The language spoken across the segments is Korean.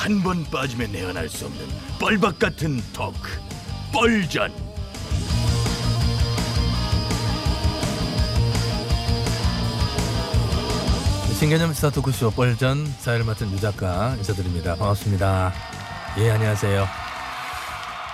한 번 빠지면 내안할 수 없는 뻘박 같은 토크 뻘전 신개념 시사 토크쇼 뻘전 사회를 맡은 유 작가 인사드립니다. 반갑습니다. 예, 안녕하세요.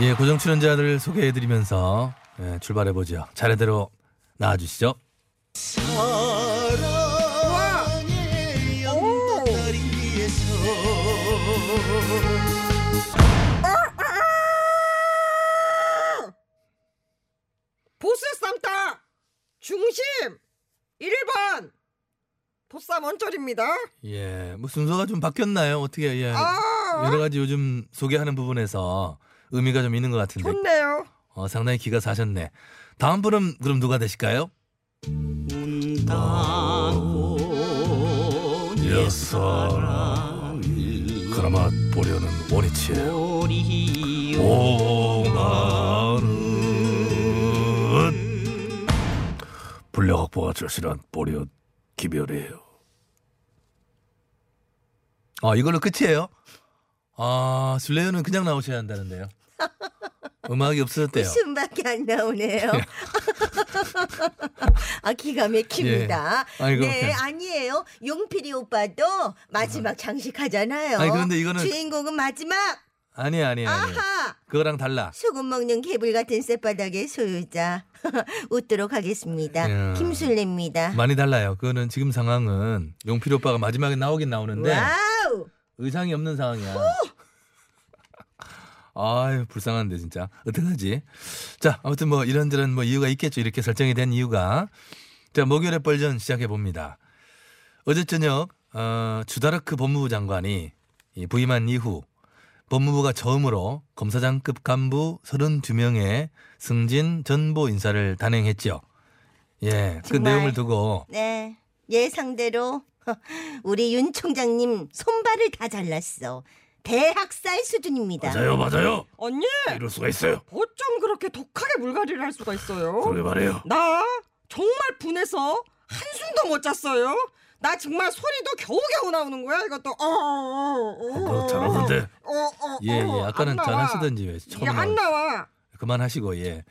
예, 고정 출연자들 소개해드리면서 예, 출발해보죠. 차례대로 나와주시죠. 보쌈 원절입니다. 예, 뭐 순서가 좀 바뀌었나요? 어떻게, 예. 아 여러 가지 요즘 소개하는 부분에서 의미가 좀 있는 것 같은데. 좋네요. 어, 상당히 기가 사셨네. 다음 분은 그럼 누가 되실까요? 옛사랑이 그나마 보려는 원이치예요. 오나는 분량 확보가 절실한 보려 기별이에요. 아 이걸로 끝이에요? 아 슬레이어는 그냥 나오셔야 한다는데요. 음악이 없어졌대요. 웃음밖에 안 나오네요. 아 기가 막힙니다. 예. 아이고. 네 아니에요. 용필이 오빠도 마지막 장식하잖아요. 아니, 그런데 이거는- 주인공은 마지막. 아니 아니 아니. 아하 그거랑 달라. 소금 먹는 개불 같은 쌔바닥의 소유자 웃도록 하겠습니다. 야. 김술래입니다. 많이 달라요. 그거는 지금 상황은 용필 오빠가 마지막에 나오긴 나오는데 와우 의상이 없는 상황이야. 아유 불쌍한데 진짜 어떡하지? 자 아무튼 뭐 이런저런 뭐 이유가 있겠죠. 이렇게 설정이 된 이유가 자 목요일에 뻘전 시작해 봅니다. 어제 저녁 어, 주다르크 법무부 장관이 이 부임한 이후 법무부가 처음으로 검사장급 간부 32명의 승진 전보 인사를 단행했죠. 예, 그 정말. 내용을 두고 네 예상대로 우리 윤 총장님 손발을 다 잘랐어. 대학살 수준입니다. 맞아요. 언니 이럴 수가 있어요. 어쩜 그렇게 독하게 물갈이를 할 수가 있어요? 그러게 말해요. 나 정말 분해서 한숨도 못 잤어요. 나 정말 소리도 겨우겨우 나오는 거야 이것도. 어, 어, 어, 어, 어, 잘하던데. 어, 어, 예, 예. 어, 아까는 안잘 나와. 하시던지 왜 이게 처음에 안 나와. 그만하시고 예.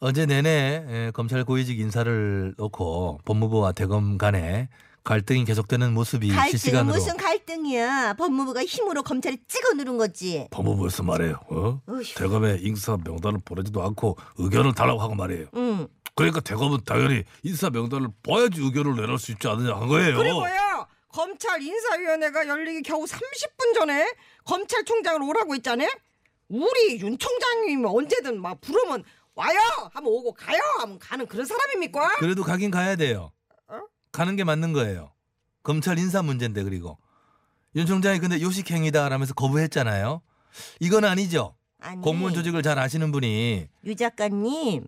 어제 내내 예, 검찰 고위직 인사를 놓고 법무부와 대검 간에 갈등이 계속되는 모습이 갈등은 실시간으로 무슨 갈등이야? 법무부가 힘으로 검찰을 찍어 누른 거지. 법무부에서 말해요. 어? 어휴. 대검에 인사 명단을 보내지도 않고 의견을 달라고 하고 말이에요. 응. 그러니까 대검은 당연히 인사 명단을 봐야지 의견을 내놓을 수 있지 않느냐 한 거예요. 그리고요 검찰 인사위원회가 열리기 겨우 30분 전에 검찰총장을 오라고 했잖아요. 우리 윤 총장님이 언제든 막 부르면 와요 하면 오고 가요 하면 가는 그런 사람입니까? 그래도 가긴 가야 돼요. 어? 가는 게 맞는 거예요. 검찰 인사 문제인데 그리고 윤 총장이 근데 요식행위다라면서 거부했잖아요. 이건 아니죠. 아니. 공무원 조직을 잘 아시는 분이 유 작가님.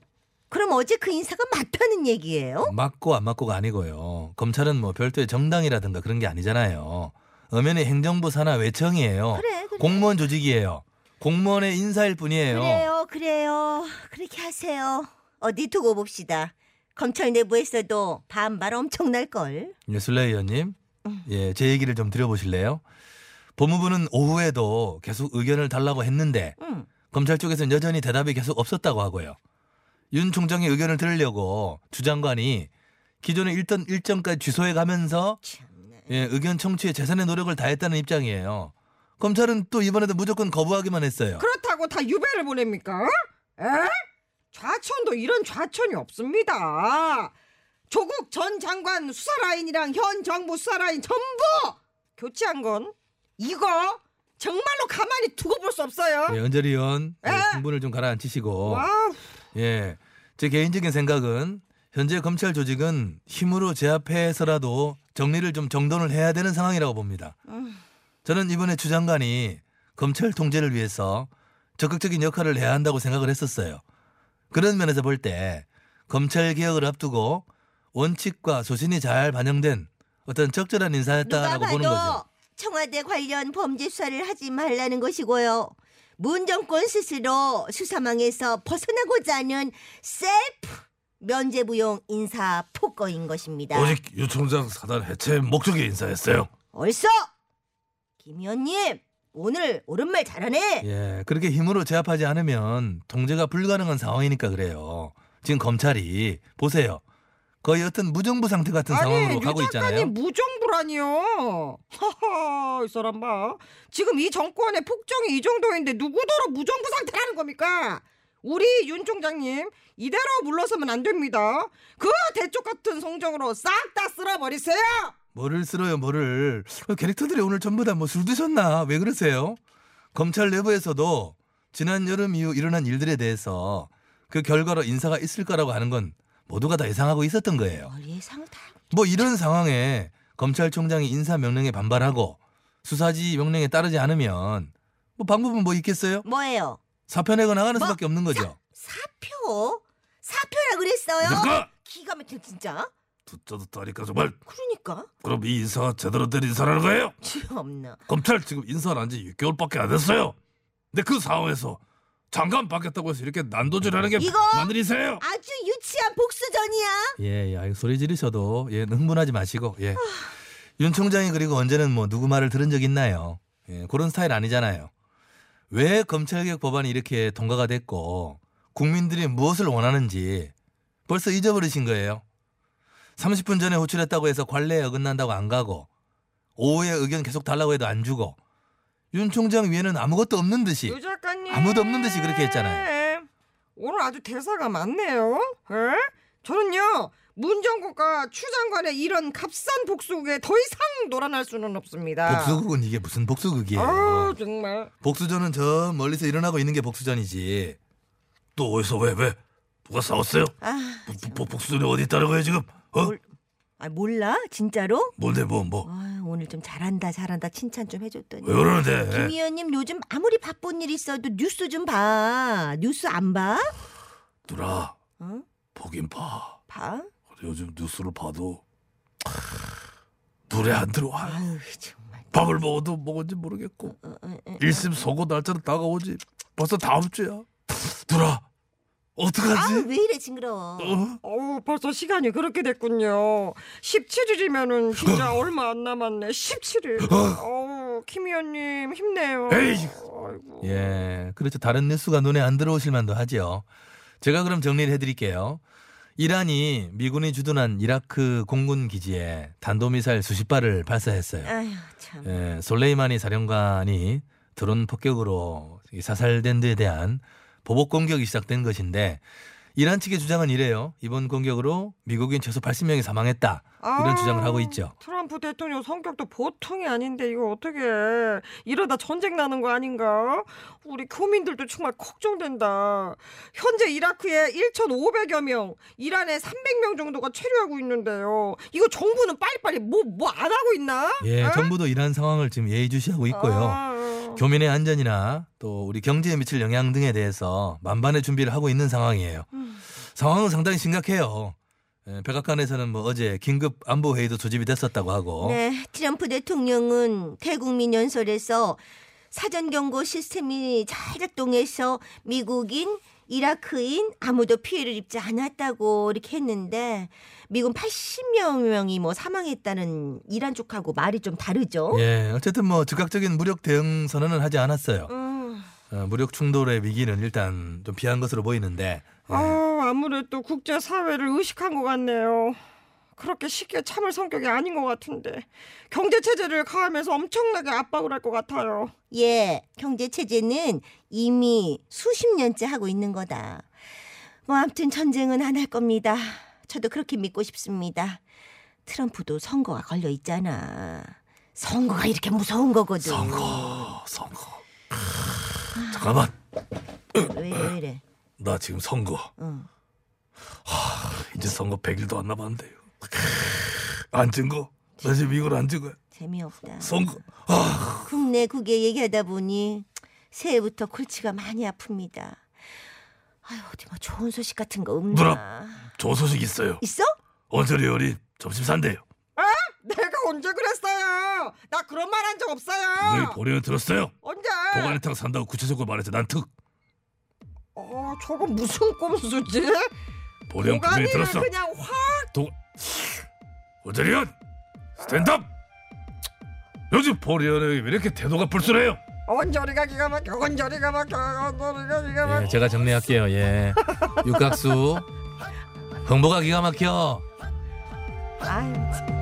그럼 어제 그 인사가 맞다는 얘기예요? 맞고 안 맞고가 아니고요. 검찰은 뭐 별도의 정당이라든가 그런 게 아니잖아요. 엄연히 행정부 산하 외청이에요. 그래, 그래. 공무원 조직이에요. 공무원의 인사일 뿐이에요. 그래요, 그래요. 그렇게 하세요. 어디 두고 봅시다. 검찰 내부에서도 반발 엄청날 걸. 예, 슬레이 의원님, 예, 제 얘기를 좀 드려보실래요? 법무부는 오후에도 계속 의견을 달라고 했는데 응. 검찰 쪽에서는 여전히 대답이 계속 없었다고 하고요. 윤 총장의 의견을 들으려고 주 장관이 기존의 일던 일정까지 취소해 가면서. 예, 의견 청취에 재산의 노력을 다했다는 입장이에요. 검찰은 또 이번에도 무조건 거부하기만 했어요. 그렇다고 다 유배를 보냅니까? 에? 좌천도 이런 좌천이 없습니다. 조국 전 장관 수사 라인이랑 현 정부 수사 라인 전부 교체한 건 이거 정말로 가만히 두고 볼 수 없어요. 예, 은철이 의원 예, 에? 흥분을 좀 가라앉히시고 와, 예, 제 개인적인 생각은 현재 검찰 조직은 힘으로 제압해서라도 정리를 좀 정돈을 해야 되는 상황이라고 봅니다. 저는 이번에 주 장관이 검찰 통제를 위해서 적극적인 역할을 해야 한다고 생각을 했었어요. 그런 면에서 볼 때 검찰 개혁을 앞두고 원칙과 소신이 잘 반영된 어떤 적절한 누가 인사였다라고 보는 거죠. 청와대 관련 범죄 수사를 하지 말라는 것이고요. 문 정권 스스로 수사망에서 벗어나고자 하는 셀프 면제부용 인사 폭거인 것입니다. 오직 유 총장 사단 해체 목적의 인사였어요. 얼써 김 의원님 오늘 옳은 말 잘하네. 예, 그렇게 힘으로 제압하지 않으면 통제가 불가능한 상황이니까 그래요. 지금 검찰이 보세요. 거의 어떤 무정부 상태 같은 상황으로 아니 가고 유 있잖아요. 작가님 무정부라니요. 하하 이 사람 봐. 지금 이 정권의 폭정이 이 정도인데 누구더러 무정부 상태라는 겁니까? 우리 윤 총장님 이대로 물러서면 안 됩니다. 그 대쪽 같은 성정으로 싹 다 쓸어버리세요. 뭐를 쓸어요, 뭐를. 어, 캐릭터들이 오늘 전부 다 뭐 술 드셨나? 왜 그러세요? 검찰 내부에서도 지난 여름 이후 일어난 일들에 대해서 그 결과로 인사가 있을 거라고 하는 건 모두가 다 예상하고 있었던 거예요. 뭘 예상을 다. 뭐 이런 상황에 검찰총장이 인사 명령에 반발하고 수사지 명령에 따르지 않으면 뭐 방법은 뭐 있겠어요? 뭐예요? 사표 내고 나가는 뭐? 수밖에 없는 거죠. 사표? 사표라 그랬어요? 내가 기가 막혀 진짜. 듣자도 따니까 정말 그러니까 그럼 이 인사가 제대로 된 인사라는 거예요? 참나. 검찰 지금 인사를 한 지 6개월밖에 안 됐어요. 근데 그 상황에서 장관 바뀌었다고 해서 이렇게 난도질하는 게 이거? 맞는 일이세요? 아주 유치한 복수전이야. 예, 예, 소리 지르셔도 예, 흥분하지 마시고 예. 윤 총장이 그리고 언제는 뭐 누구 말을 들은 적 있나요? 예, 그런 스타일 아니잖아요. 왜 검찰개혁 법안이 이렇게 통과가 됐고 국민들이 무엇을 원하는지 벌써 잊어버리신 거예요. 30분 전에 호출했다고 해서 관례에 어긋난다고 안 가고 오후에 의견 계속 달라고 해도 안 주고 윤 총장 위에는 아무것도 없는 듯이 유 작가님 아무도 없는 듯이 그렇게 했잖아요. 오늘 아주 대사가 많네요. 에? 저는요 문정국과 추 장관의 이런 값싼 복수극에 더 이상 놀아날 수는 없습니다. 복수극은 이게 무슨 복수극이에요. 아 정말. 복수전은 저 멀리서 일어나고 있는 게 복수전이지. 또 어디서 왜 왜? 누가 싸웠어요? 아, 복- 복- 복수전이 어디 있다는 거예요 지금? 어? 뭘- 아 몰라? 진짜로? 뭔데 뭐 뭐? 아, 오늘 좀 잘한다 잘한다 칭찬 좀 해줬더니. 왜 그러는데? 김 의원님 요즘 아무리 바쁜 일 있어도 뉴스 좀 봐. 뉴스 안 봐? 누나 어? 보긴 봐. 봐? 요즘 뉴스를 봐도 눈에 안 들어와. 아유 정말. 밥을 먹어도 먹은지 모르겠고 어, 어, 어. 일심 소고 날짜는 다가오지. 벌써 다음 주야. 누나 어떡하지? 아우 왜 이래 징그러워. 어? 어우 벌써 시간이 그렇게 됐군요. 17일이면은 진짜 얼마 안 남았네. 17일. 어우 김 의원님 힘내요. 에이. 아이고. 예, 그렇죠. 다른 뉴스가 눈에 안 들어오실 만도 하죠. 제가 그럼 정리를 해드릴게요. 이란이 미군이 주둔한 이라크 공군 기지에 단도미사일 수십 발을 발사했어요. 아유 참. 예, 솔레이마니 사령관이 드론 폭격으로 이 사살된 데에 대한 보복 공격이 시작된 것인데 이란 측의 주장은 이래요. 이번 공격으로 미국인 최소 80명이 사망했다. 이런 아, 주장을 하고 있죠. 트럼프 대통령 성격도 보통이 아닌데 이거 어떻게 이러다 전쟁 나는 거 아닌가? 우리 교민들도 정말 걱정된다. 현재 이라크에 1,500여 명, 이란에 300명 정도가 체류하고 있는데요. 이거 정부는 빨리빨리 뭐 뭐 안 하고 있나? 예, 어? 정부도 이러한 상황을 지금 예의주시하고 있고요. 아, 교민의 안전이나 또 우리 경제에 미칠 영향 등에 대해서 만반의 준비를 하고 있는 상황이에요. 음. 상황은 상당히 심각해요. 예, 백악관에서는 뭐 어제 긴급 안보 회의도 조집이 됐었다고 하고 네, 트럼프 대통령은 대국민 연설에서 사전 경고 시스템이 잘 작동해서 미국인, 이라크인 아무도 피해를 입지 않았다고 이렇게 했는데 미군 80여 명이 뭐 사망했다는 이란 쪽하고 말이 좀 다르죠. 예, 어쨌든 뭐 즉각적인 무력 대응 선언은 하지 않았어요. 음. 어, 무력 충돌의 위기는 일단 좀 피한 것으로 보이는데 예. 아, 아무래도 국제 사회를 의식한 것 같네요. 그렇게 쉽게 참을 성격이 아닌 것 같은데 경제 체제를 가하면서 엄청나게 압박을 할 것 같아요. 예, 경제 체제는 이미 수십 년째 하고 있는 거다. 뭐 아무튼 전쟁은 안 할 겁니다. 저도 그렇게 믿고 싶습니다. 트럼프도 선거가 걸려 있잖아. 선거가 이렇게 무서운 거거든. 선거 선거. 잠깐만 왜 이래, 왜 이래? 나 지금 선거 응. 이제 선거 100일도 안 남았는데요. 안 증거? 나 지금 이걸 안 증거? 재미없다. 선거 아 국내 국외 얘기하다 보니 새해부터 골치가 많이 아픕니다. 아유 어디 뭐 좋은 소식 같은 거 없나? 누나. 좋은 소식 있어요. 있어? 언저리 어리 점심 산대요. 내가 언제 그랬어요? 나 그런 말 한 적 없어요. 보려면 들었어요? 언제? 도가니탕 산다고 구체적으로 말했지 난 특. 어, 저거 무슨 꼼수지? 분명히 도가니를 들었어. 그냥 확도 언저리언 스탠드업. 요즘 보리언이 왜 이렇게 태도가 불순해요? 언저리가 기가 막혀 언저리가 막혀 언저리가 기가 막혀 예, 제가 정리할게요. 예. 육각수. 흥보가 기가 막혀. 아유 참.